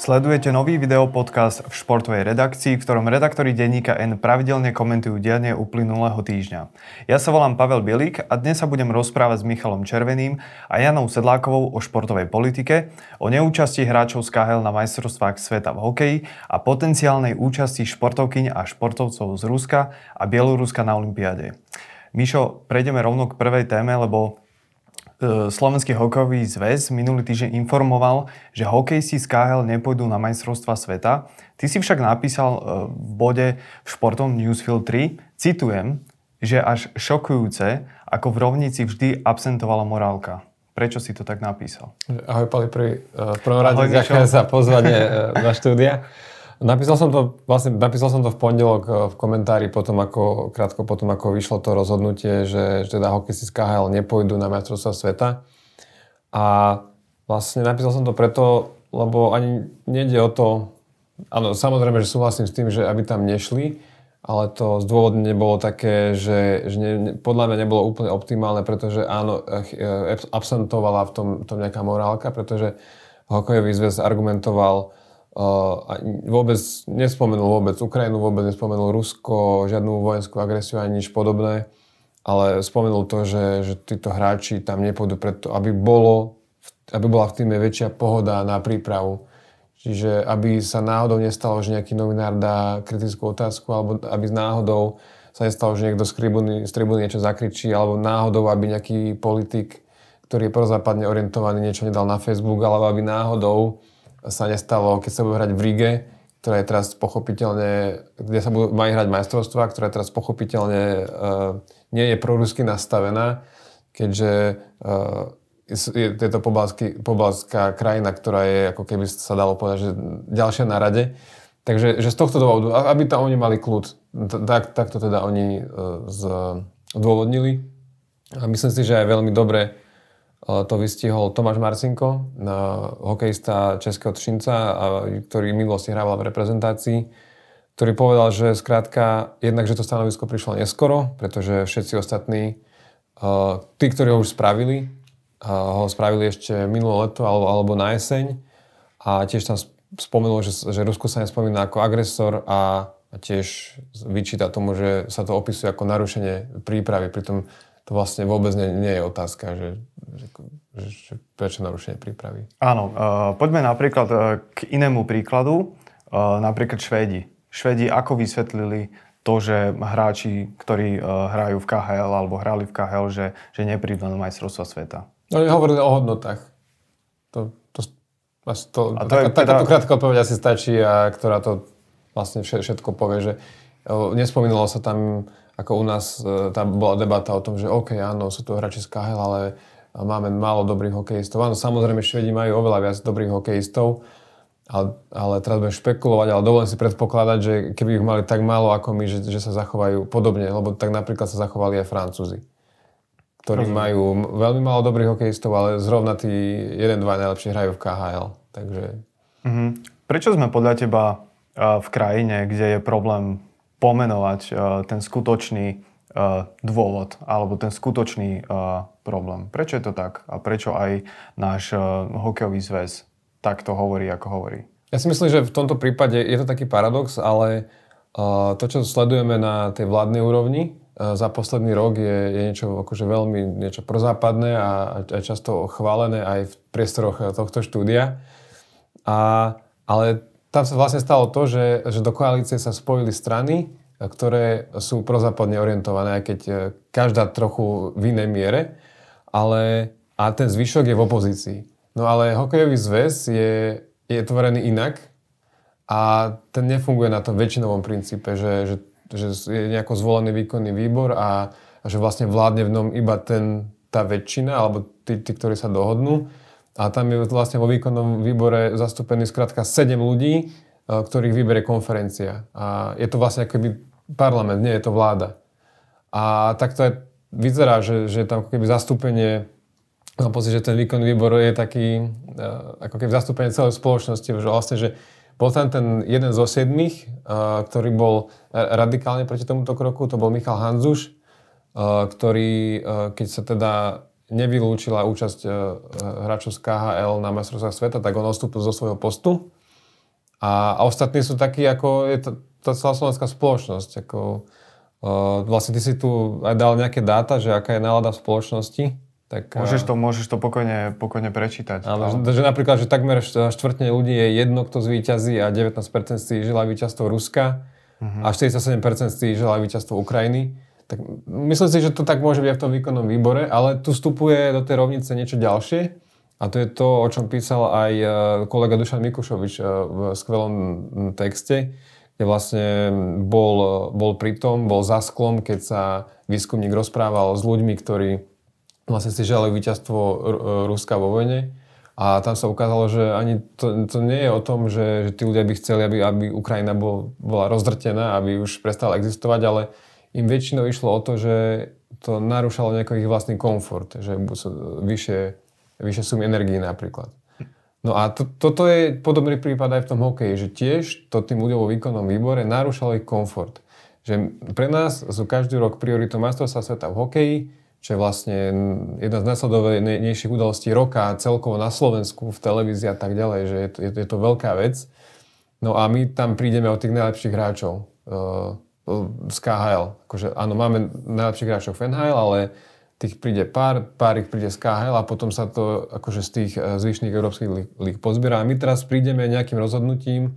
Sledujete nový videopodcast v športovej redakcii, v ktorom redaktori denníka N pravidelne komentujú dianie uplynulého týždňa. Ja sa volám Pavel Bielík a dnes sa budem rozprávať s Michalom Červeným a Janou Sedlákovou o športovej politike, o neúčasti hráčov z KHL na majstrovstvách sveta v hokeji a potenciálnej účasti športovkyň a športovcov z Ruska a Bieloruska na Olympiáde. Mišo, prejdeme rovno k prvej téme, lebo Slovenský hokejový zväz minulý týždeň informoval, že hokejisti z KHL nepôjdu na majstrovstva sveta. Ty si však napísal e, v bode v športom Newsfield 3, citujem, že až šokujúce, ako v rovnici vždy absentovala morálka. Prečo si to tak napísal? Ahoj Pali, pri, e, v prvom rade ďakujem za pozvanie na štúdia. Napísal som to, vlastne napísal som to v pondelok eh, v komentári potom ako, krátko potom, ako vyšlo to rozhodnutie, že, že teda hokejisti z KHL nepôjdu na majstrovstvá sveta. A vlastne napísal som to preto, lebo ani nejde o to, áno, samozrejme, že súhlasím s tým, že aby tam nešli, ale to zdôvodnenie bolo také, že, že ne, podľa mňa nebolo úplne optimálne, pretože áno, eh, eh, absentovala v tom, tom nejaká morálka, pretože hokejový zväz argumentoval, a vôbec nespomenul vôbec Ukrajinu, vôbec nespomenul Rusko, žiadnu vojenskú agresiu ani nič podobné, ale spomenul to, že, že títo hráči tam nepôjdu preto, aby, bolo, aby bola v týme väčšia pohoda na prípravu. Čiže aby sa náhodou nestalo, že nejaký novinár dá kritickú otázku, alebo aby náhodou sa nestalo, že niekto z tribúny, z tribúny niečo zakričí, alebo náhodou, aby nejaký politik, ktorý je prozápadne orientovaný, niečo nedal na Facebook, alebo aby náhodou sa nestalo, keď sa bude hrať v Rige, ktorá je teraz pochopiteľne, kde sa budú, majú hrať majstrovstvá, ktorá teraz pochopiteľne uh, nie je prorusky nastavená, keďže uh, je, je to pobalská krajina, ktorá je, ako keby sa dalo povedať, že ďalšia na rade. Takže že z tohto dôvodu, aby tam oni mali kľud, tak, tak to teda oni uh, zdôvodnili. A myslím si, že aj veľmi dobre to vystihol Tomáš Marcinko, hokejista Českého Třinca, ktorý v minulosti hrával v reprezentácii, ktorý povedal, že skrátka, jednak, že to stanovisko prišlo neskoro, pretože všetci ostatní, tí, ktorí ho už spravili, ho spravili ešte minulé leto alebo, alebo na jeseň a tiež tam spomenul, že, že Rusko sa nespomína ako agresor a tiež vyčíta tomu, že sa to opisuje ako narušenie prípravy. Pritom to vlastne vôbec nie, nie je otázka, že, že, že prečo narušenie prípravy. Áno, uh, poďme napríklad uh, k inému príkladu, uh, napríklad Švédi. Švédi ako vysvetlili to, že hráči, ktorí uh, hrajú v KHL alebo hrali v KHL, že, že neprídu na majstrovstva sveta? No, hovorili o hodnotách. To, to, to, a to taká, teda... takáto krátka odpoveď asi stačí, a ktorá to vlastne všetko povie, že nespomínalo sa tam ako u nás e, tam bola debata o tom, že OK, áno, sú to hráči z KHL, ale máme málo dobrých hokejistov. Áno, samozrejme Švedi majú oveľa viac dobrých hokejistov, ale, ale teraz budem špekulovať, ale dovolím si predpokladať, že keby ich mali tak málo ako my, že, že sa zachovajú podobne, lebo tak napríklad sa zachovali aj Francúzi, ktorí Rozumiem. majú veľmi málo dobrých hokejistov, ale zrovna tí jeden, dva najlepšie hrajú v KHL. Takže... Mm-hmm. Prečo sme podľa teba v krajine, kde je problém pomenovať uh, ten skutočný uh, dôvod alebo ten skutočný uh, problém. Prečo je to tak a prečo aj náš hokejový zväz takto hovorí, ako hovorí? Ja si myslím, že v tomto prípade je to taký paradox, ale to, čo sledujeme na tej vládnej úrovni za posledný rok je, je niečo akože veľmi niečo prozápadné a, a často chválené aj v priestoroch tohto štúdia. A, ale tam sa vlastne stalo to, že, že do koalície sa spojili strany, ktoré sú prozápadne orientované, aj keď e, každá trochu v inej miere, ale a ten zvyšok je v opozícii. No ale hokejový zväz je, je tvorený inak a ten nefunguje na tom väčšinovom princípe, že, že, že je nejako zvolený výkonný výbor a, a že vlastne vládne v ňom iba ten, tá väčšina alebo tí, tí, ktorí sa dohodnú a tam je vlastne vo výkonnom výbore zastúpený skrátka 7 ľudí, e, ktorých vyberie konferencia. A je to vlastne akoby parlament, nie je to vláda. A tak to je, vyzerá, že, že tam ako keby zastúpenie, mám pocit, že ten výkonný výbor je taký, e, ako keby zastúpenie celej spoločnosti, že vlastne, že bol tam ten jeden zo siedmých, e, ktorý bol radikálne proti tomuto kroku, to bol Michal Hanzuš, ktorý, keď sa teda nevylúčila účasť hráčov z KHL na majstrovstvách sveta, tak on odstúpil zo svojho postu. A, a ostatní sú takí, ako je to, tá celá slovenská spoločnosť. Ako, uh, vlastne ty si tu aj dal nejaké dáta, že aká je nálada v spoločnosti. Tak, môžeš, to, môžeš to pokojne, pokojne prečítať. Ale, ale... Že, že napríklad, že takmer štvrtne ľudí je jedno, kto zvíťazí a 19% si žila víťazstvo Ruska uh-huh. a 47% si žila víťazstvo Ukrajiny. Tak myslím si, že to tak môže byť v tom výkonnom výbore, ale tu vstupuje do tej rovnice niečo ďalšie a to je to, o čom písal aj e, kolega Dušan Mikušovič e, v skvelom texte, kde vlastne bol, bol pri bol za sklom, keď sa výskumník rozprával s ľuďmi, ktorí vlastne si želali víťazstvo Ruska vo vojne. A tam sa ukázalo, že ani to, to nie je o tom, že, že tí ľudia by chceli, aby, aby Ukrajina bol, bola rozdrtená, aby už prestala existovať, ale im väčšinou išlo o to, že to narúšalo nejaký ich vlastný komfort, že vyššie, vyššie sumy energii napríklad. No a to, toto je podobný prípad aj v tom hokeji, že tiež to tým ľuďom vo výkonnom výbore narúšalo ich komfort. Že pre nás sú každý rok prioritou majstrovstva sveta v hokeji, čo je vlastne jedna z najsledovanejších udalostí roka celkovo na Slovensku, v televízii a tak ďalej, že je to, je, je to veľká vec. No a my tam prídeme od tých najlepších hráčov uh, z KHL. Akože, áno, máme najlepších hráčov v NHL, ale tých príde pár, pár ich príde z KHL a potom sa to akože z tých eh, zvyšných európskych líg pozbiera. A my teraz prídeme nejakým rozhodnutím,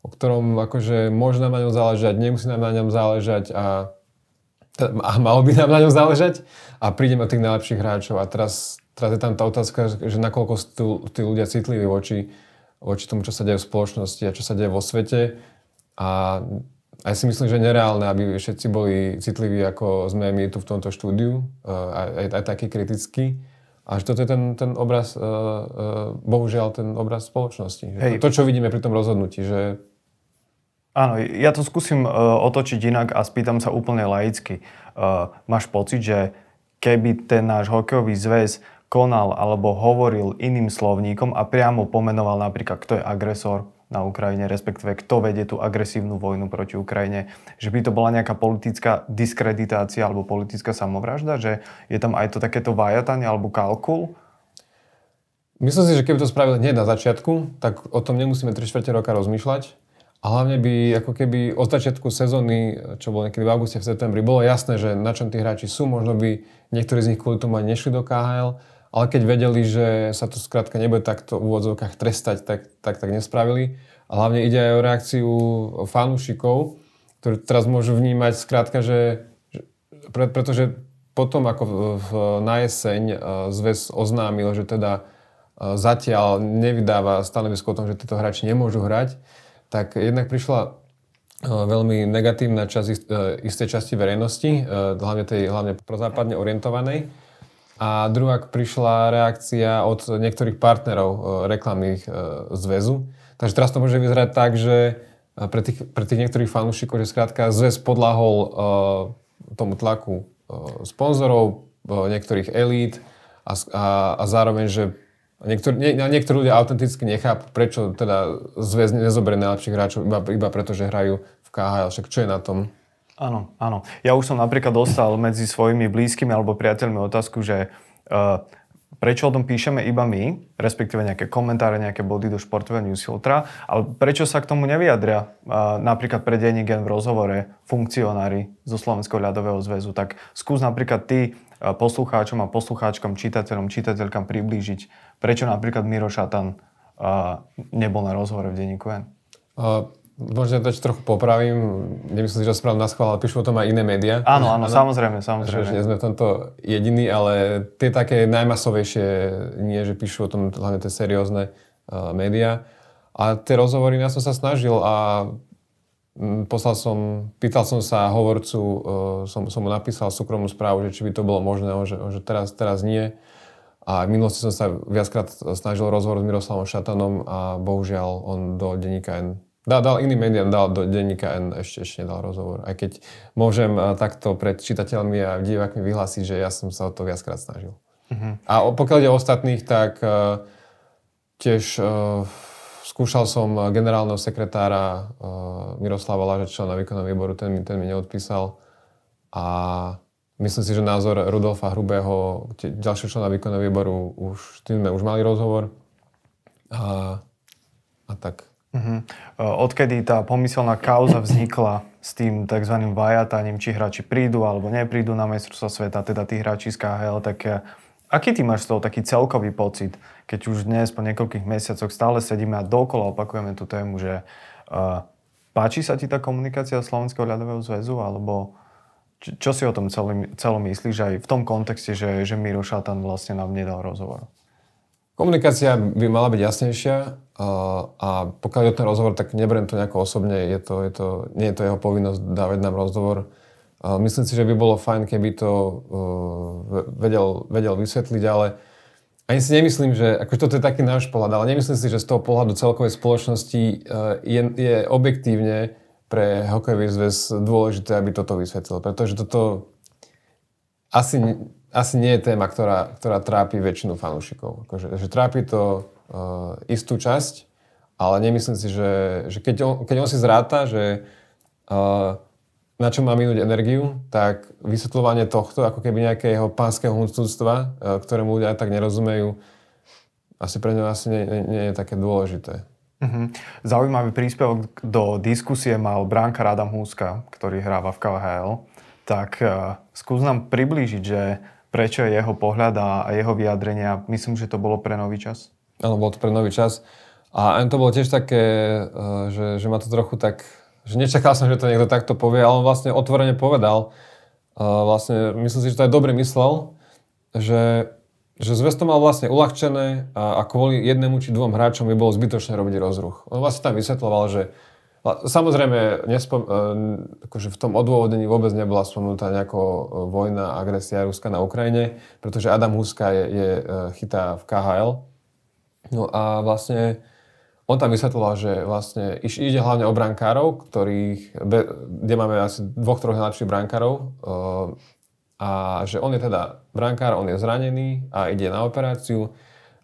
o ktorom akože môže na ňom záležať, nemusí nám na ňom záležať a, a malo by nám na ňom záležať a prídeme od tých najlepších hráčov. A teraz, teraz je tam tá otázka, že nakoľko sú tí ľudia citliví voči, voči tomu, čo sa deje v spoločnosti a čo sa deje vo svete. A a ja si myslím, že nereálne, aby všetci boli citliví, ako sme my tu v tomto štúdiu, aj, aj, aj taký kritický. A že toto je ten, ten obraz, bohužiaľ ten obraz spoločnosti. Hej. To, čo vidíme pri tom rozhodnutí, že... Áno, ja to skúsim uh, otočiť inak a spýtam sa úplne laicky. Uh, máš pocit, že keby ten náš hokejový zväz konal alebo hovoril iným slovníkom a priamo pomenoval napríklad, kto je agresor, na Ukrajine, respektíve kto vedie tú agresívnu vojnu proti Ukrajine, že by to bola nejaká politická diskreditácia alebo politická samovražda, že je tam aj to takéto vajatanie alebo kalkul? Myslím si, že keby to spravili hneď na začiatku, tak o tom nemusíme 3 čtvrte roka rozmýšľať. A hlavne by ako keby od začiatku sezóny, čo bolo niekedy v auguste, v septembri, bolo jasné, že na čom tí hráči sú. Možno by niektorí z nich kvôli tomu ani nešli do KHL ale keď vedeli, že sa to skrátka nebude takto v úvodzovkách trestať, tak, tak tak nespravili. A hlavne ide aj o reakciu fanúšikov, ktorí teraz môžu vnímať skrátka, že, že pre, pretože potom ako v, v, na jeseň uh, zväz oznámil, že teda uh, zatiaľ nevydáva stanovisko o tom, že títo hráči nemôžu hrať, tak jednak prišla uh, veľmi negatívna časť istej časti verejnosti, hlavne tej hlavne prozápadne orientovanej, a druhá prišla reakcia od niektorých partnerov e, reklamných e, zväzu. Takže teraz to môže vyzerať tak, že e, pre tých, pre tých niektorých fanúšikov, že skrátka zväz podľahol tomu tlaku sponzorov, niektorých elít a, a, a zároveň, že niektor, nie, niektorí ľudia autenticky nechápu, prečo teda zväz nezoberie najlepších hráčov iba, iba preto, že hrajú v KHL. Však čo je na tom? Áno, áno. Ja už som napríklad dostal medzi svojimi blízkymi alebo priateľmi otázku, že uh, prečo o tom píšeme iba my, respektíve nejaké komentáre, nejaké body do športového newsfiltra, ale prečo sa k tomu nevyjadria uh, napríklad pre denní gen v rozhovore funkcionári zo Slovenského ľadového zväzu. Tak skús napríklad ty uh, poslucháčom a poslucháčkom, čitateľom, čitateľkám priblížiť, prečo napríklad Miro Šatan nebol na rozhovore v denníku N. Možno to trochu popravím, nemyslím si, že správne na schvál, ale píšu o tom aj iné médiá. Áno, áno, samozrejme, samozrejme. Že nie sme v tomto jediní, ale tie také najmasovejšie, nie, že píšu o tom hlavne tie seriózne uh, médiá. A tie rozhovory, ja som sa snažil a mm, poslal som, pýtal som sa hovorcu, uh, som, som mu napísal súkromnú správu, že či by to bolo možné, že, že teraz, teraz nie. A v minulosti som sa viackrát snažil rozhovor s Miroslavom Šatanom a bohužiaľ on do denníka N Dal, dal iným médiám, dal do denníka N, ešte, ešte nedal rozhovor. Aj keď môžem eh, takto pred čitateľmi a divákmi vyhlásiť, že ja som sa o to viackrát snažil. Uh-huh. A pokiaľ ide o ostatných, tak uh, tiež uh, skúšal som generálneho sekretára uh, Miroslava Laža, člena výkonného výboru, ten mi, ten mi neodpísal. A myslím si, že názor Rudolfa Hrubého, ďalšieho člena výkonného výboru, už tým sme už mali rozhovor. A, a tak Uh-huh. Odkedy tá pomyselná kauza vznikla s tým tzv. vajataním, či hráči prídu alebo neprídu na majstrovstvo sveta, teda tí hráči z KHL, tak e, aký ty máš z toho taký celkový pocit, keď už dnes po niekoľkých mesiacoch stále sedíme a dokola opakujeme tú tému, že uh, páči sa ti tá komunikácia Slovenského ľadového zväzu, alebo čo, čo si o tom celom, celom myslíš aj v tom kontexte, že, že Miro Šatan vlastne nám nedal rozhovor? Komunikácia by mala byť jasnejšia a pokiaľ je ten rozhovor, tak neberiem to nejako osobne, je to, je to, nie je to jeho povinnosť dávať nám rozhovor. Myslím si, že by bolo fajn, keby to vedel, vedel vysvetliť, ale ani si nemyslím, že, akože toto je taký náš pohľad, ale nemyslím si, že z toho pohľadu celkovej spoločnosti je, je objektívne pre hokejový zväz dôležité, aby toto vysvetlil, pretože toto asi asi nie je téma, ktorá, ktorá trápi väčšinu fanúšikov. Akože, že trápi to uh, istú časť, ale nemyslím si, že, že keď, on, keď on si zráta, že uh, na čo má minúť energiu, tak vysvetľovanie tohto, ako keby nejakého pánskeho húctva, uh, ktorému ľudia tak nerozumejú, asi pre ňo asi nie, nie, nie je také dôležité. Uh-huh. Zaujímavý príspevok do diskusie mal bránka Adam Húska, ktorý hráva v KHL. Tak uh, skús nám priblížiť, že prečo je jeho pohľad a jeho vyjadrenia. Myslím, že to bolo pre nový čas. Áno, bolo to pre nový čas. A to bolo tiež také, eh, že, že ma to trochu tak... Že nečakal som, že to niekto takto povie, ale on vlastne otvorene povedal, eh, vlastne, myslím si, že to aj dobre myslel, že, že zväz to mal vlastne uľahčené a, a kvôli jednému či dvom hráčom by bolo zbytočné robiť rozruch. On vlastne tam vysvetloval, že Samozrejme, nespom- e, akože v tom odôvodnení vôbec nebola spomenutá nejako e, vojna, agresia Ruska na Ukrajine, pretože Adam Huska je, je e, chytá v KHL. No a vlastne on tam vysvetloval, že vlastne ide hlavne o brankárov, ktorých, kde máme asi dvoch, troch najlepších brankárov a že on je teda brankár, on je zranený a ide na operáciu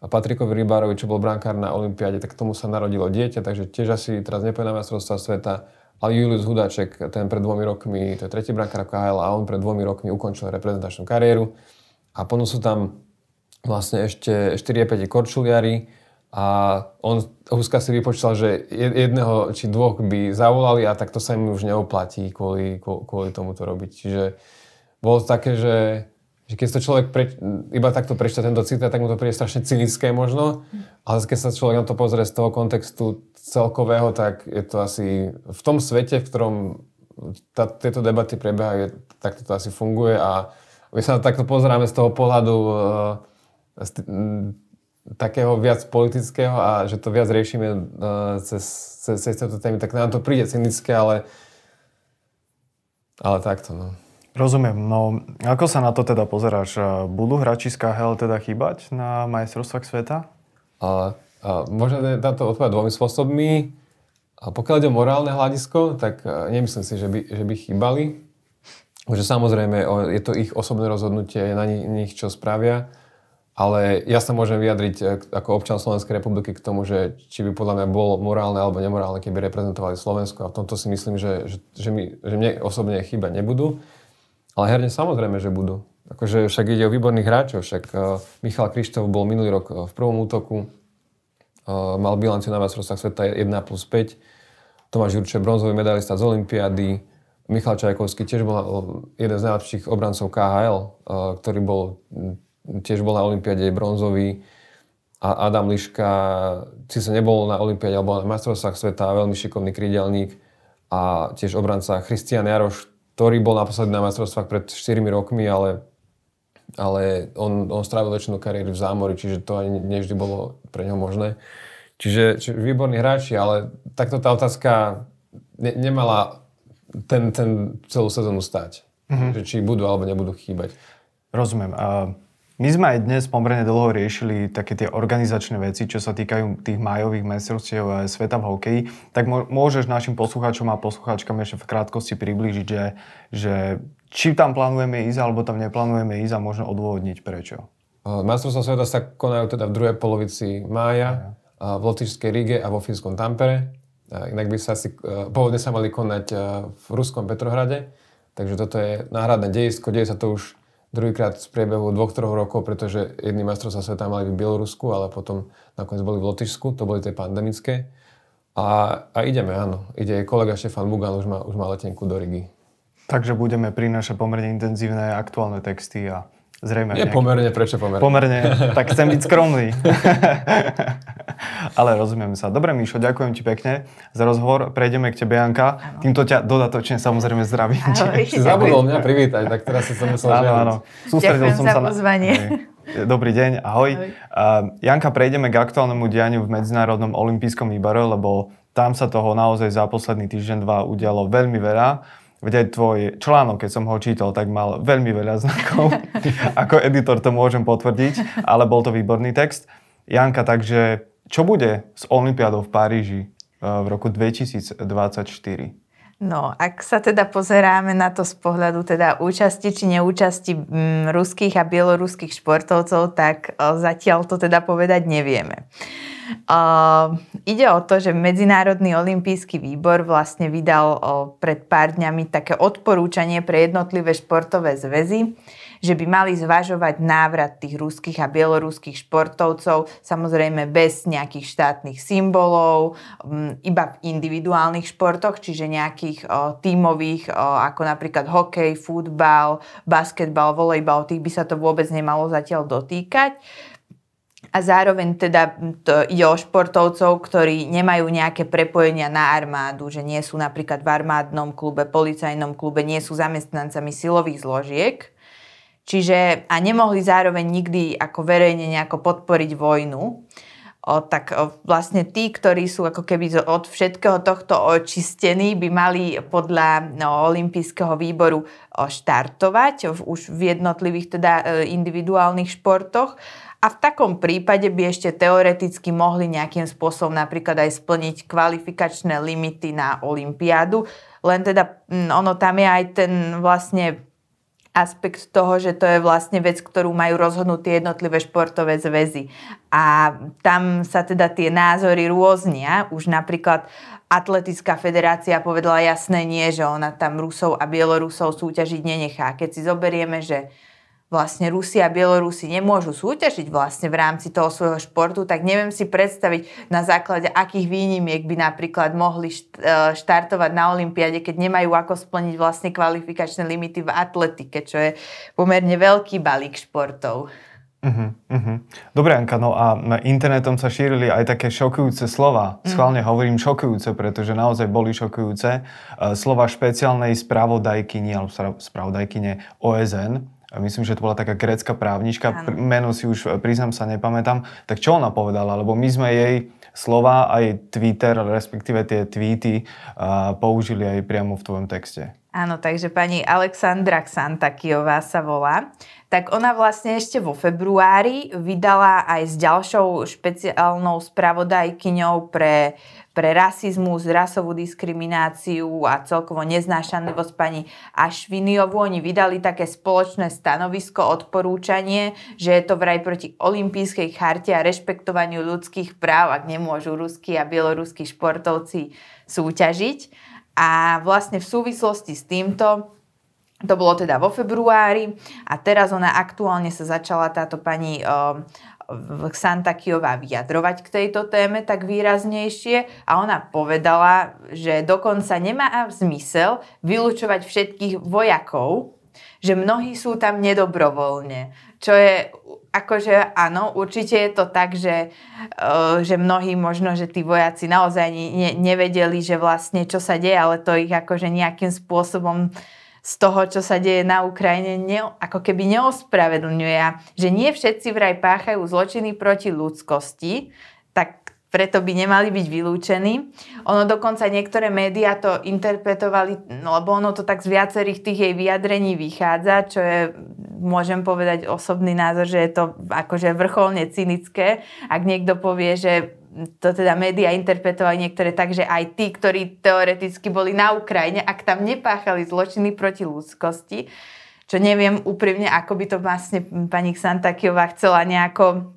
a Patrikovi Rybárovi, čo bol brankár na Olympiáde, tak tomu sa narodilo dieťa, takže tiež asi teraz nepoje na majstrovstvá sveta. Ale Julius Hudáček, ten pred dvomi rokmi, to je tretí brankár KHL a on pred dvomi rokmi ukončil reprezentačnú kariéru. A potom sú tam vlastne ešte 4-5 korčuliari a on Huska si vypočítal, že jedného či dvoch by zavolali a tak to sa im už neoplatí kvôli, kvôli tomu to robiť. Čiže bolo také, že že keď sa človek pre, iba takto prečíta tento citát, tak mu to príde strašne cynické možno, ale keď sa človek na to pozrie z toho kontextu celkového, tak je to asi v tom svete, v ktorom tá, tieto debaty prebiehajú, tak to asi funguje a my sa takto pozeráme z toho pohľadu uh, z, m, takého viac politického a že to viac riešime uh, cez, cez, cez tieto témy, tak nám to príde cynické, ale ale takto, no. Rozumiem. No, ako sa na to teda pozeráš? Budú hráči z KHL teda chýbať na majstrovstvách sveta? A, a môžem na to odpovedať dvomi spôsobmi. A pokiaľ ide o morálne hľadisko, tak nemyslím si, že by, že by chýbali. Že samozrejme, je to ich osobné rozhodnutie, je na nich, nich čo spravia. Ale ja sa môžem vyjadriť e, ako občan Slovenskej republiky k tomu, že či by podľa mňa bolo morálne alebo nemorálne, keby reprezentovali Slovensko. A v tomto si myslím, že, že, že, mi, že mne osobne chýba nebudú. Ale herne samozrejme, že budú. Akože však ide o výborných hráčov, však uh, Michal Krištof bol minulý rok uh, v prvom útoku, uh, mal bilanciu na majstrovstvách sveta 1 plus 5, Tomáš Jurče bronzový medalista z Olympiády, Michal Čajkovský tiež bol jeden z najlepších obrancov KHL, uh, ktorý bol tiež bol na Olympiáde bronzový. A Adam Liška síce nebol na Olympiáde, ale bol na majstrovstvách sveta, veľmi šikovný krídelník a tiež obranca Christian Jaroš, ktorý bol naposledy na majstrovstvách pred 4 rokmi, ale, ale on, on strávil väčšinu kariéry v zámori, čiže to ani nevždy bolo pre neho možné. Čiže, čiže výborní hráči, ale takto tá otázka ne, nemala ten, ten celú sezónu stať. Mm-hmm. Že či budú alebo nebudú chýbať. Rozumiem. A my sme aj dnes pomerne dlho riešili také tie organizačné veci, čo sa týkajú tých majových majstrovstiev sveta v hokeji. Tak môžeš našim poslucháčom a poslucháčkam ešte v krátkosti priblížiť, že, že či tam plánujeme ísť alebo tam neplánujeme ísť a možno odôvodniť prečo. Majstrovstvá sveta sa konajú teda v druhej polovici mája v Lotyšskej Ríge a vo fínskom Tampere. Inak by sa asi, pôvodne sa mali konať v ruskom Petrohrade, takže toto je náhradné dejisko, deje sa to už druhýkrát z priebehu dvoch, troch rokov, pretože jedný majstrovstvá sveta mali v Bielorusku, ale potom nakoniec boli v Lotyšsku, to boli tie pandemické. A, a ideme, áno. Ide kolega Štefan Bugan, už má, už má letenku do Rigi. Takže budeme prinášať pomerne intenzívne aktuálne texty a zrejme... Nie nejaký... pomerne, prečo pomerne? Pomerne, tak chcem byť skromný. Ale rozumieme sa. Dobre, Míšo, ďakujem ti pekne za rozhovor. Prejdeme k tebe, Janka. Ano. Týmto ťa dodatočne samozrejme zdravím. Si zabudol mňa privítať, tak teraz si sa musel Áno, áno. Sústredil som sa na... Pozvanie. Dobrý deň, ahoj. ahoj. Uh, Janka, prejdeme k aktuálnemu dianiu v Medzinárodnom olympijskom výbore, lebo tam sa toho naozaj za posledný týždeň, dva udialo veľmi veľa. Veď aj tvoj článok, keď som ho čítal, tak mal veľmi veľa znakov. Ako editor to môžem potvrdiť, ale bol to výborný text. Janka, takže čo bude s Olympiádou v Paríži uh, v roku 2024? No, ak sa teda pozeráme na to z pohľadu teda účasti či neúčasti mm, ruských a bieloruských športovcov, tak o, zatiaľ to teda povedať nevieme. O, ide o to, že Medzinárodný olimpijský výbor vlastne vydal o, pred pár dňami také odporúčanie pre jednotlivé športové zväzy, že by mali zvažovať návrat tých ruských a bieloruských športovcov, samozrejme bez nejakých štátnych symbolov, iba v individuálnych športoch, čiže nejakých tímových, ako napríklad hokej, futbal, basketbal, volejbal, tých by sa to vôbec nemalo zatiaľ dotýkať. A zároveň teda to ide o športovcov, ktorí nemajú nejaké prepojenia na armádu, že nie sú napríklad v armádnom klube, policajnom klube, nie sú zamestnancami silových zložiek. Čiže a nemohli zároveň nikdy ako verejne nejako podporiť vojnu. O, tak o, vlastne tí, ktorí sú ako keby od všetkého tohto očistení, by mali podľa no, olympijského výboru o, štartovať v, už v jednotlivých teda e, individuálnych športoch. A v takom prípade by ešte teoreticky mohli nejakým spôsobom napríklad aj splniť kvalifikačné limity na Olympiádu. Len teda ono tam je aj ten vlastne aspekt toho, že to je vlastne vec, ktorú majú rozhodnúť tie jednotlivé športové zväzy. A tam sa teda tie názory rôznia. Už napríklad Atletická federácia povedala jasné nie, že ona tam Rusov a Bielorusov súťažiť nenechá. Keď si zoberieme, že vlastne Rusi a Bielorusi nemôžu súťažiť vlastne v rámci toho svojho športu, tak neviem si predstaviť na základe akých výnimiek by napríklad mohli e, štartovať na Olympiade, keď nemajú ako splniť vlastne kvalifikačné limity v atletike, čo je pomerne veľký balík športov. Uh-huh, uh-huh. Dobre, Anka, no a internetom sa šírili aj také šokujúce slova. Schválne uh-huh. hovorím šokujúce, pretože naozaj boli šokujúce. Uh, slova špeciálnej spravodajkyne, alebo spravodajkyne OSN, myslím, že to bola taká grécka právnička, ano. meno si už e, priznám sa nepamätám, tak čo ona povedala? Lebo my sme jej slova, aj Twitter, respektíve tie tweety uh, použili aj priamo v tvojom texte. Áno, takže pani Alexandra Xantakiová sa volá. Tak ona vlastne ešte vo februári vydala aj s ďalšou špeciálnou spravodajkyňou pre pre rasizmus, rasovú diskrimináciu a celkovo neznášanlivosť pani Ašviniovu. Oni vydali také spoločné stanovisko, odporúčanie, že je to vraj proti olympijskej charte a rešpektovaniu ľudských práv, ak nemôžu ruskí a bieloruskí športovci súťažiť. A vlastne v súvislosti s týmto to bolo teda vo februári a teraz ona aktuálne sa začala táto pani Kiová vyjadrovať k tejto téme tak výraznejšie a ona povedala, že dokonca nemá zmysel vylúčovať všetkých vojakov, že mnohí sú tam nedobrovoľne. Čo je akože áno, určite je to tak, že, že mnohí možno, že tí vojaci naozaj ne, nevedeli, že vlastne čo sa deje, ale to ich akože nejakým spôsobom z toho, čo sa deje na Ukrajine, ne, ako keby neospravedlňuje. Že nie všetci vraj páchajú zločiny proti ľudskosti, tak preto by nemali byť vylúčení. Ono dokonca niektoré médiá to interpretovali, no lebo ono to tak z viacerých tých jej vyjadrení vychádza, čo je, môžem povedať, osobný názor, že je to akože vrcholne cynické. Ak niekto povie, že to teda médiá interpretovali niektoré tak, že aj tí, ktorí teoreticky boli na Ukrajine, ak tam nepáchali zločiny proti ľudskosti, čo neviem úprimne, ako by to vlastne pani Xantakiová chcela nejako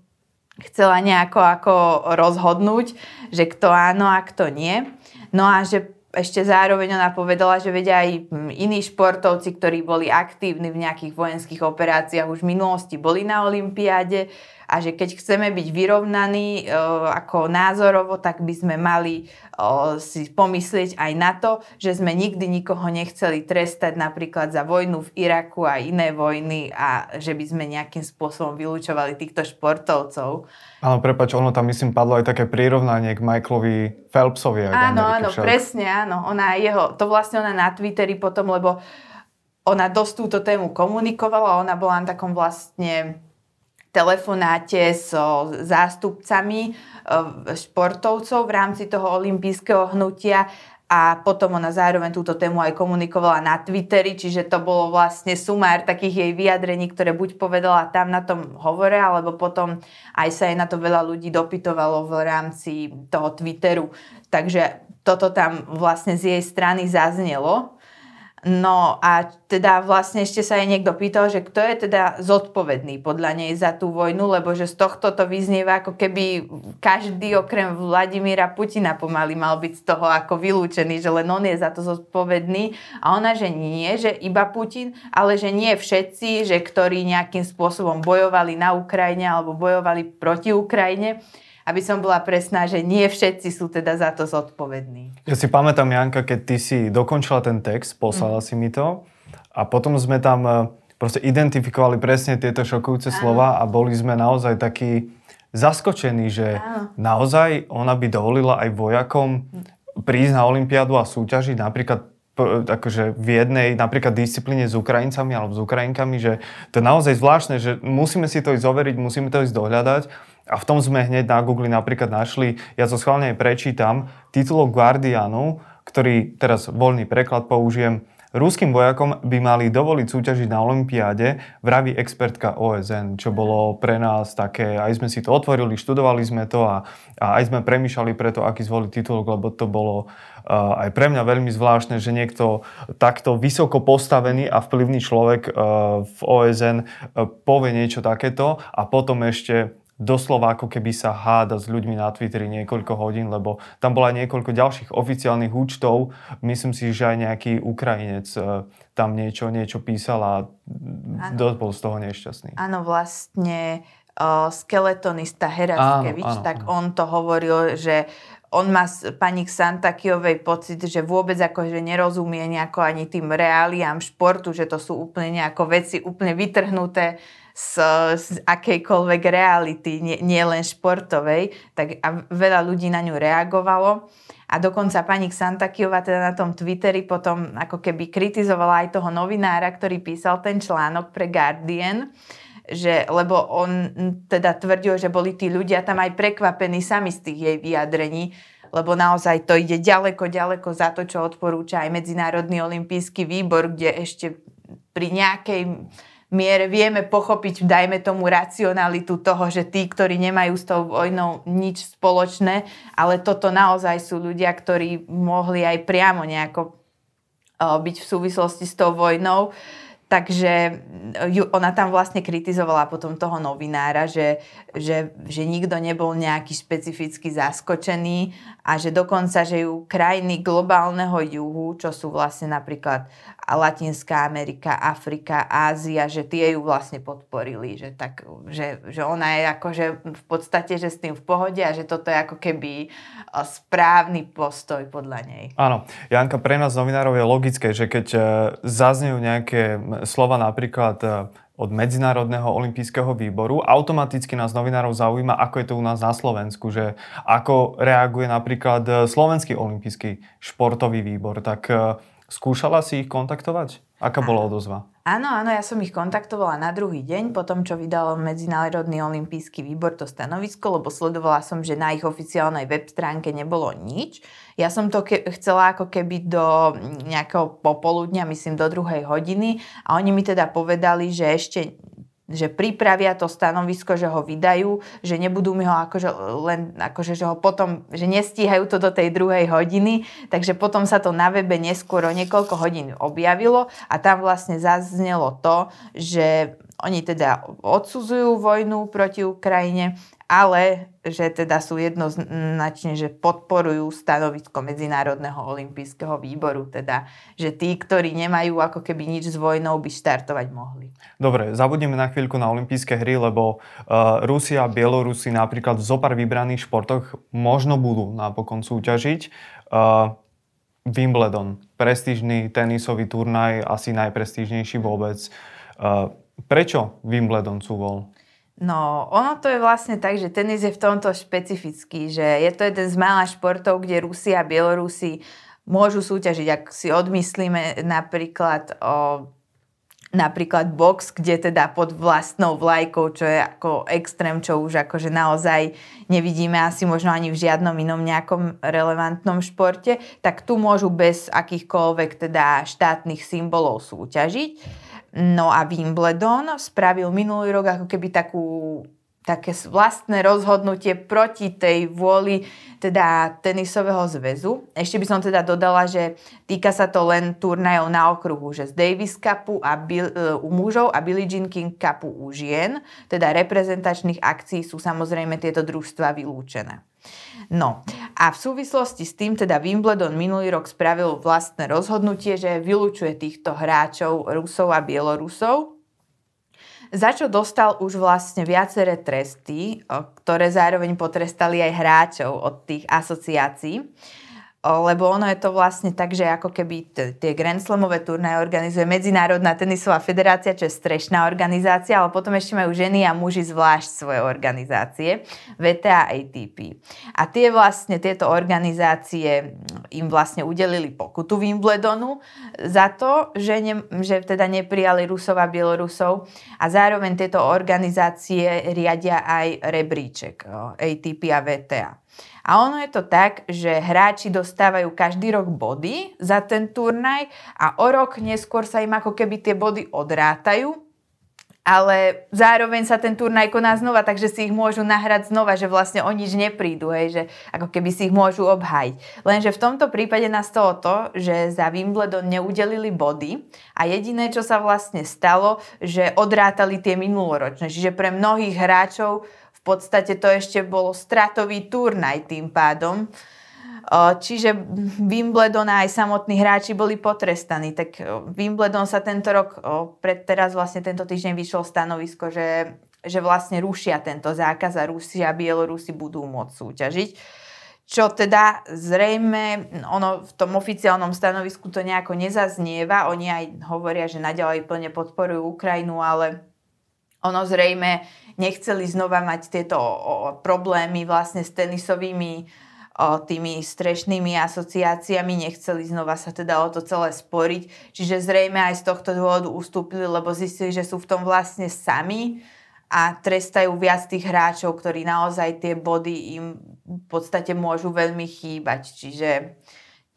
chcela nejako ako rozhodnúť, že kto áno a kto nie. No a že ešte zároveň ona povedala, že vedia aj iní športovci, ktorí boli aktívni v nejakých vojenských operáciách už v minulosti, boli na Olympiáde a že keď chceme byť vyrovnaní e, ako názorovo, tak by sme mali si pomyslieť aj na to, že sme nikdy nikoho nechceli trestať napríklad za vojnu v Iraku a iné vojny a že by sme nejakým spôsobom vylúčovali týchto športovcov. Áno, prepač, ono tam myslím padlo aj také prirovnanie k Michaelovi Phelpsovi. Áno, áno, však. presne, áno. Ona jeho, to vlastne ona na Twitteri potom, lebo ona dosť túto tému komunikovala, ona bola na takom vlastne telefonáte so zástupcami eh, športovcov v rámci toho olympijského hnutia a potom ona zároveň túto tému aj komunikovala na Twitteri, čiže to bolo vlastne sumár takých jej vyjadrení, ktoré buď povedala tam na tom hovore, alebo potom aj sa jej na to veľa ľudí dopytovalo v rámci toho Twitteru. Takže toto tam vlastne z jej strany zaznelo. No a teda vlastne ešte sa jej niekto pýtal, že kto je teda zodpovedný podľa nej za tú vojnu, lebo že z tohto to vyznieva ako keby každý okrem Vladimíra Putina pomaly mal byť z toho ako vylúčený, že len on je za to zodpovedný. A ona, že nie, že iba Putin, ale že nie všetci, že ktorí nejakým spôsobom bojovali na Ukrajine alebo bojovali proti Ukrajine aby som bola presná, že nie všetci sú teda za to zodpovední. Ja si pamätám, Janka, keď ty si dokončila ten text, poslala mm. si mi to a potom sme tam e, proste identifikovali presne tieto šokujúce Áno. slova a boli sme naozaj takí zaskočení, že Áno. naozaj ona by dovolila aj vojakom prísť na Olympiádu a súťažiť napríklad akože v jednej napríklad disciplíne s Ukrajincami alebo s Ukrajinkami, že to je naozaj zvláštne, že musíme si to ísť overiť, musíme to ísť dohľadať a v tom sme hneď na Google napríklad našli, ja to schválne prečítam, titulok Guardianu, ktorý teraz voľný preklad použijem, Ruským vojakom by mali dovoliť súťažiť na Olympiáde, vraví expertka OSN, čo bolo pre nás také, aj sme si to otvorili, študovali sme to a, a aj sme premýšľali preto, aký zvoliť titulok, lebo to bolo uh, aj pre mňa veľmi zvláštne, že niekto takto vysoko postavený a vplyvný človek uh, v OSN uh, povie niečo takéto a potom ešte doslova ako keby sa háda s ľuďmi na Twitteri niekoľko hodín, lebo tam bola niekoľko ďalších oficiálnych účtov. Myslím si, že aj nejaký Ukrajinec e, tam niečo, niečo písal a ano. dosť bol z toho nešťastný. Áno, vlastne uh, skeletonista Heraskevič, tak áno. on to hovoril, že on má pani Santakiovej pocit, že vôbec akože nerozumie nejako ani tým reáliám športu, že to sú úplne nejako veci úplne vytrhnuté z, z akejkoľvek reality, nie, nie športovej, tak a veľa ľudí na ňu reagovalo. A dokonca pani Santakiova teda na tom Twitteri potom ako keby kritizovala aj toho novinára, ktorý písal ten článok pre Guardian, že, lebo on teda tvrdil, že boli tí ľudia tam aj prekvapení sami z tých jej vyjadrení, lebo naozaj to ide ďaleko, ďaleko za to, čo odporúča aj Medzinárodný olimpijský výbor, kde ešte pri nejakej miere vieme pochopiť, dajme tomu, racionalitu toho, že tí, ktorí nemajú s tou vojnou nič spoločné, ale toto naozaj sú ľudia, ktorí mohli aj priamo nejako byť v súvislosti s tou vojnou. Takže ju, ona tam vlastne kritizovala potom toho novinára, že, že, že nikto nebol nejaký špecificky zaskočený a že dokonca, že ju krajiny globálneho juhu, čo sú vlastne napríklad Latinská Amerika, Afrika, Ázia, že tie ju vlastne podporili, že, tak, že, že ona je akože v podstate, že s tým v pohode a že toto je ako keby správny postoj podľa nej. Áno, Janka, pre nás novinárov je logické, že keď e, zaznejú nejaké slova napríklad e, od Medzinárodného olympijského výboru. Automaticky nás novinárov zaujíma, ako je to u nás na Slovensku, že ako reaguje napríklad e, Slovenský olympijský športový výbor. Tak Skúšala si ich kontaktovať? Aká bola odozva? Áno, áno, ja som ich kontaktovala na druhý deň, po tom, čo vydal Medzinárodný olimpijský výbor to stanovisko, lebo sledovala som, že na ich oficiálnej web stránke nebolo nič. Ja som to ke- chcela ako keby do nejakého popoludňa, myslím do druhej hodiny a oni mi teda povedali, že ešte že pripravia to stanovisko, že ho vydajú, že nebudú mi ho akože len, akože, že ho potom, že nestíhajú to do tej druhej hodiny, takže potom sa to na webe neskôr o niekoľko hodín objavilo a tam vlastne zaznelo to, že oni teda odsudzujú vojnu proti Ukrajine, ale že teda sú jednoznačne, že podporujú stanovisko Medzinárodného olympijského výboru, teda, že tí, ktorí nemajú ako keby nič s vojnou, by štartovať mohli. Dobre, zabudneme na chvíľku na olympijské hry, lebo uh, Rusia Bielorusi napríklad v zopár vybraných športoch možno budú napokon súťažiť. Uh, Wimbledon, prestížny tenisový turnaj, asi najprestížnejší vôbec. Uh, prečo Wimbledon sú vol? No, ono to je vlastne tak, že tenis je v tomto špecifický, že je to jeden z mála športov, kde Rusi a Bielorusi môžu súťažiť. Ak si odmyslíme napríklad o napríklad box, kde teda pod vlastnou vlajkou, čo je ako extrém, čo už akože naozaj nevidíme asi možno ani v žiadnom inom nejakom relevantnom športe, tak tu môžu bez akýchkoľvek teda štátnych symbolov súťažiť. No a Wimbledon spravil minulý rok ako keby takú také vlastné rozhodnutie proti tej vôli teda tenisového zväzu. Ešte by som teda dodala, že týka sa to len turnajov na okruhu, že z Davis Cupu a Bill, uh, u mužov a Billie Jean King Cupu u žien, teda reprezentačných akcií sú samozrejme tieto družstva vylúčené. No a v súvislosti s tým teda Wimbledon minulý rok spravil vlastné rozhodnutie, že vylúčuje týchto hráčov Rusov a Bielorusov, za čo dostal už vlastne viaceré tresty, ktoré zároveň potrestali aj hráčov od tých asociácií lebo ono je to vlastne tak, že ako keby t- tie Grand Slamové turnaje organizuje Medzinárodná tenisová federácia, čo je strešná organizácia, ale potom ešte majú ženy a muži zvlášť svoje organizácie, VTA ATP. A tie vlastne, tieto organizácie im vlastne udelili pokutu Wimbledonu za to, že, ne, že teda neprijali Rusov a Bielorusov a zároveň tieto organizácie riadia aj rebríček ATP a VTA. A ono je to tak, že hráči dostávajú každý rok body za ten turnaj a o rok neskôr sa im ako keby tie body odrátajú, ale zároveň sa ten turnaj koná znova, takže si ich môžu nahrať znova, že vlastne o nič neprídu, hej, že ako keby si ich môžu obhajiť. Lenže v tomto prípade nastalo to, že za Wimbledon neudelili body a jediné, čo sa vlastne stalo, že odrátali tie minuloročné. Čiže pre mnohých hráčov podstate to ešte bolo stratový turnaj tým pádom. Čiže Wimbledon aj samotní hráči boli potrestaní. Tak Wimbledon sa tento rok, pred teraz vlastne tento týždeň vyšlo stanovisko, že, že vlastne rušia tento zákaz a Rusi a Bielorusi budú môcť súťažiť. Čo teda zrejme, ono v tom oficiálnom stanovisku to nejako nezaznieva, oni aj hovoria, že naďalej plne podporujú Ukrajinu, ale ono zrejme nechceli znova mať tieto problémy vlastne s tenisovými tými strešnými asociáciami, nechceli znova sa teda o to celé sporiť. Čiže zrejme aj z tohto dôvodu ustúpili, lebo zistili, že sú v tom vlastne sami a trestajú viac tých hráčov, ktorí naozaj tie body im v podstate môžu veľmi chýbať. Čiže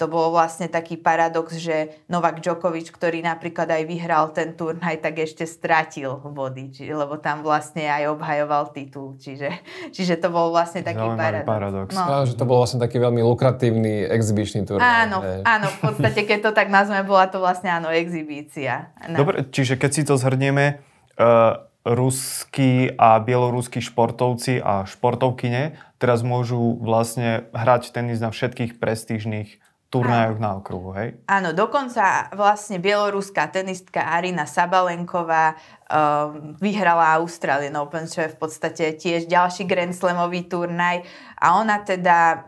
to bol vlastne taký paradox, že Novak Djokovic, ktorý napríklad aj vyhral ten turnaj, tak ešte stratil body, či, lebo tam vlastne aj obhajoval titul. Čiže, čiže to bol vlastne taký paradox. paradox. No. no. že to bol vlastne taký veľmi lukratívny exibičný turnaj. Áno, hej. áno, v podstate, keď to tak nazveme, bola to vlastne áno, exibícia. No. Dobre, čiže keď si to zhrnieme, uh, ruskí a bieloruskí športovci a športovkyne teraz môžu vlastne hrať tenis na všetkých prestížnych turnajoch na okruhu, hej? Áno, dokonca vlastne bieloruská tenistka Arina Sabalenková um, vyhrala Australian Open, čo je v podstate tiež ďalší Grand Slamový turnaj a ona teda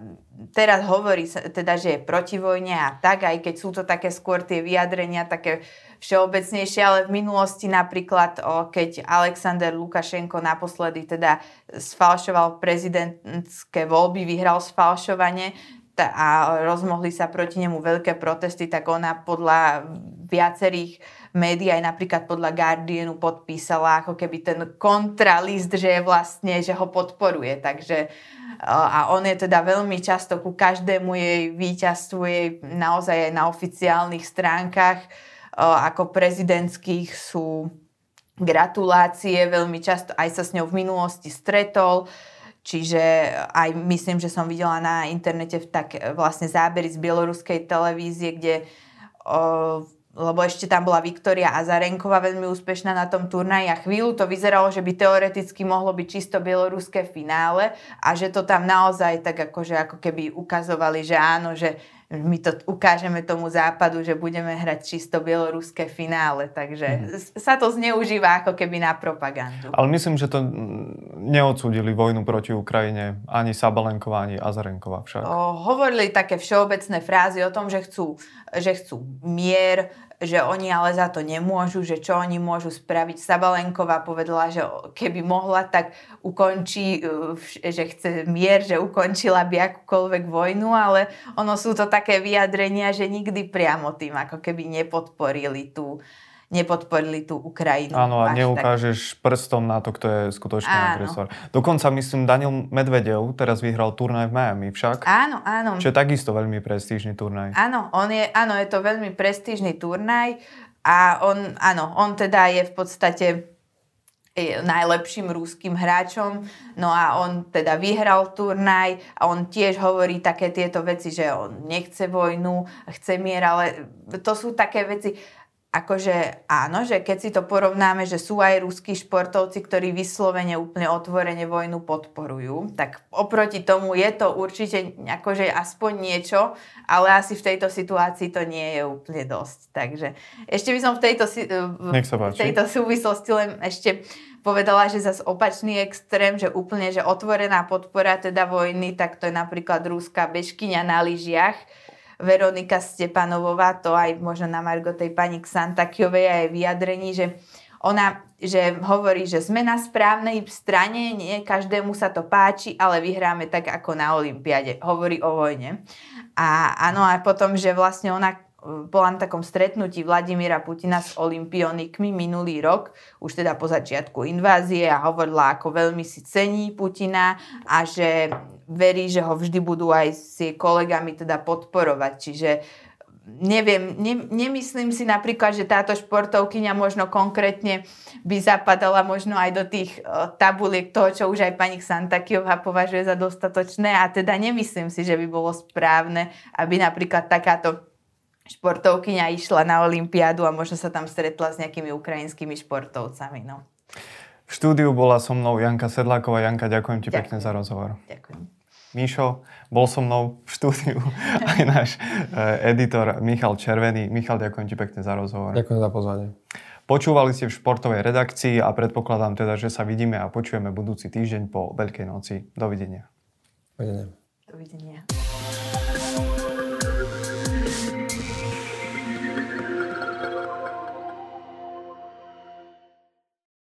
teraz hovorí teda, že je proti vojne a tak, aj keď sú to také skôr tie vyjadrenia také všeobecnejšie, ale v minulosti napríklad, o, keď Alexander Lukašenko naposledy teda sfalšoval prezidentské voľby, vyhral sfalšovanie, a rozmohli sa proti nemu veľké protesty, tak ona podľa viacerých médií, aj napríklad podľa Guardianu podpísala ako keby ten kontralist, že je vlastne, že ho podporuje. Takže a on je teda veľmi často ku každému jej víťazstvu jej naozaj aj na oficiálnych stránkach ako prezidentských sú gratulácie, veľmi často aj sa s ňou v minulosti stretol. Čiže aj myslím, že som videla na internete tak vlastne zábery z bieloruskej televízie, kde o, lebo ešte tam bola Viktória Azarenková veľmi úspešná na tom turnaji a chvíľu to vyzeralo, že by teoreticky mohlo byť čisto bieloruské finále a že to tam naozaj tak akože ako keby ukazovali, že áno, že my to ukážeme tomu západu, že budeme hrať čisto bieloruské finále, takže mm. sa to zneužíva ako keby na propagandu. Ale myslím, že to neodsúdili vojnu proti Ukrajine ani Sabalenková, ani Azarenková však. O, hovorili také všeobecné frázy o tom, že chcú, že chcú mier, že oni ale za to nemôžu, že čo oni môžu spraviť. Sabalenková povedala, že keby mohla, tak ukončí, uh, že chce mier, že ukončila by akúkoľvek vojnu, ale ono sú to také vyjadrenia, že nikdy priamo tým ako keby nepodporili tú, nepodporili tú Ukrajinu. Áno, a neukážeš tak... prstom na to, kto je skutočný agresor. Dokonca, myslím, Daniel Medvedev teraz vyhral turnaj v Miami však. Áno, áno. Čo je takisto veľmi prestížny turnaj. Áno, on je, áno, je to veľmi prestížny turnaj a on, áno, on teda je v podstate najlepším rúským hráčom. No a on teda vyhral turnaj a on tiež hovorí také tieto veci, že on nechce vojnu, chce mier, ale to sú také veci, akože áno, že keď si to porovnáme, že sú aj ruskí športovci, ktorí vyslovene úplne otvorene vojnu podporujú, tak oproti tomu je to určite akože aspoň niečo, ale asi v tejto situácii to nie je úplne dosť. Takže ešte by som v tejto, v tejto súvislosti len ešte povedala, že zase opačný extrém, že úplne, že otvorená podpora teda vojny, tak to je napríklad rúska bežkyňa na lyžiach, Veronika Stepanovová, to aj možno na Margo tej pani Ksantakiovej aj vyjadrení, že ona že hovorí, že sme na správnej strane, nie každému sa to páči, ale vyhráme tak ako na Olympiade. Hovorí o vojne. A áno, a potom, že vlastne ona bola na takom stretnutí Vladimíra Putina s olimpionikmi minulý rok, už teda po začiatku invázie a hovorila, ako veľmi si cení Putina a že verí, že ho vždy budú aj s jej kolegami teda podporovať. Čiže neviem, ne, nemyslím si napríklad, že táto športovkyňa možno konkrétne by zapadala možno aj do tých uh, tabuliek toho, čo už aj pani Santakiová považuje za dostatočné a teda nemyslím si, že by bolo správne, aby napríklad takáto športovkyňa išla na Olympiádu a možno sa tam stretla s nejakými ukrajinskými športovcami. No. V štúdiu bola so mnou Janka Sedláková. Janka, ďakujem ti ďakujem. pekne za rozhovor. Ďakujem. Míšo, bol so mnou v štúdiu aj náš eh, editor Michal Červený. Michal, ďakujem ti pekne za rozhovor. Ďakujem za pozvanie. Počúvali ste v športovej redakcii a predpokladám teda, že sa vidíme a počujeme budúci týždeň po Veľkej noci. Dovidenia. Dovidenia. Dovidenia.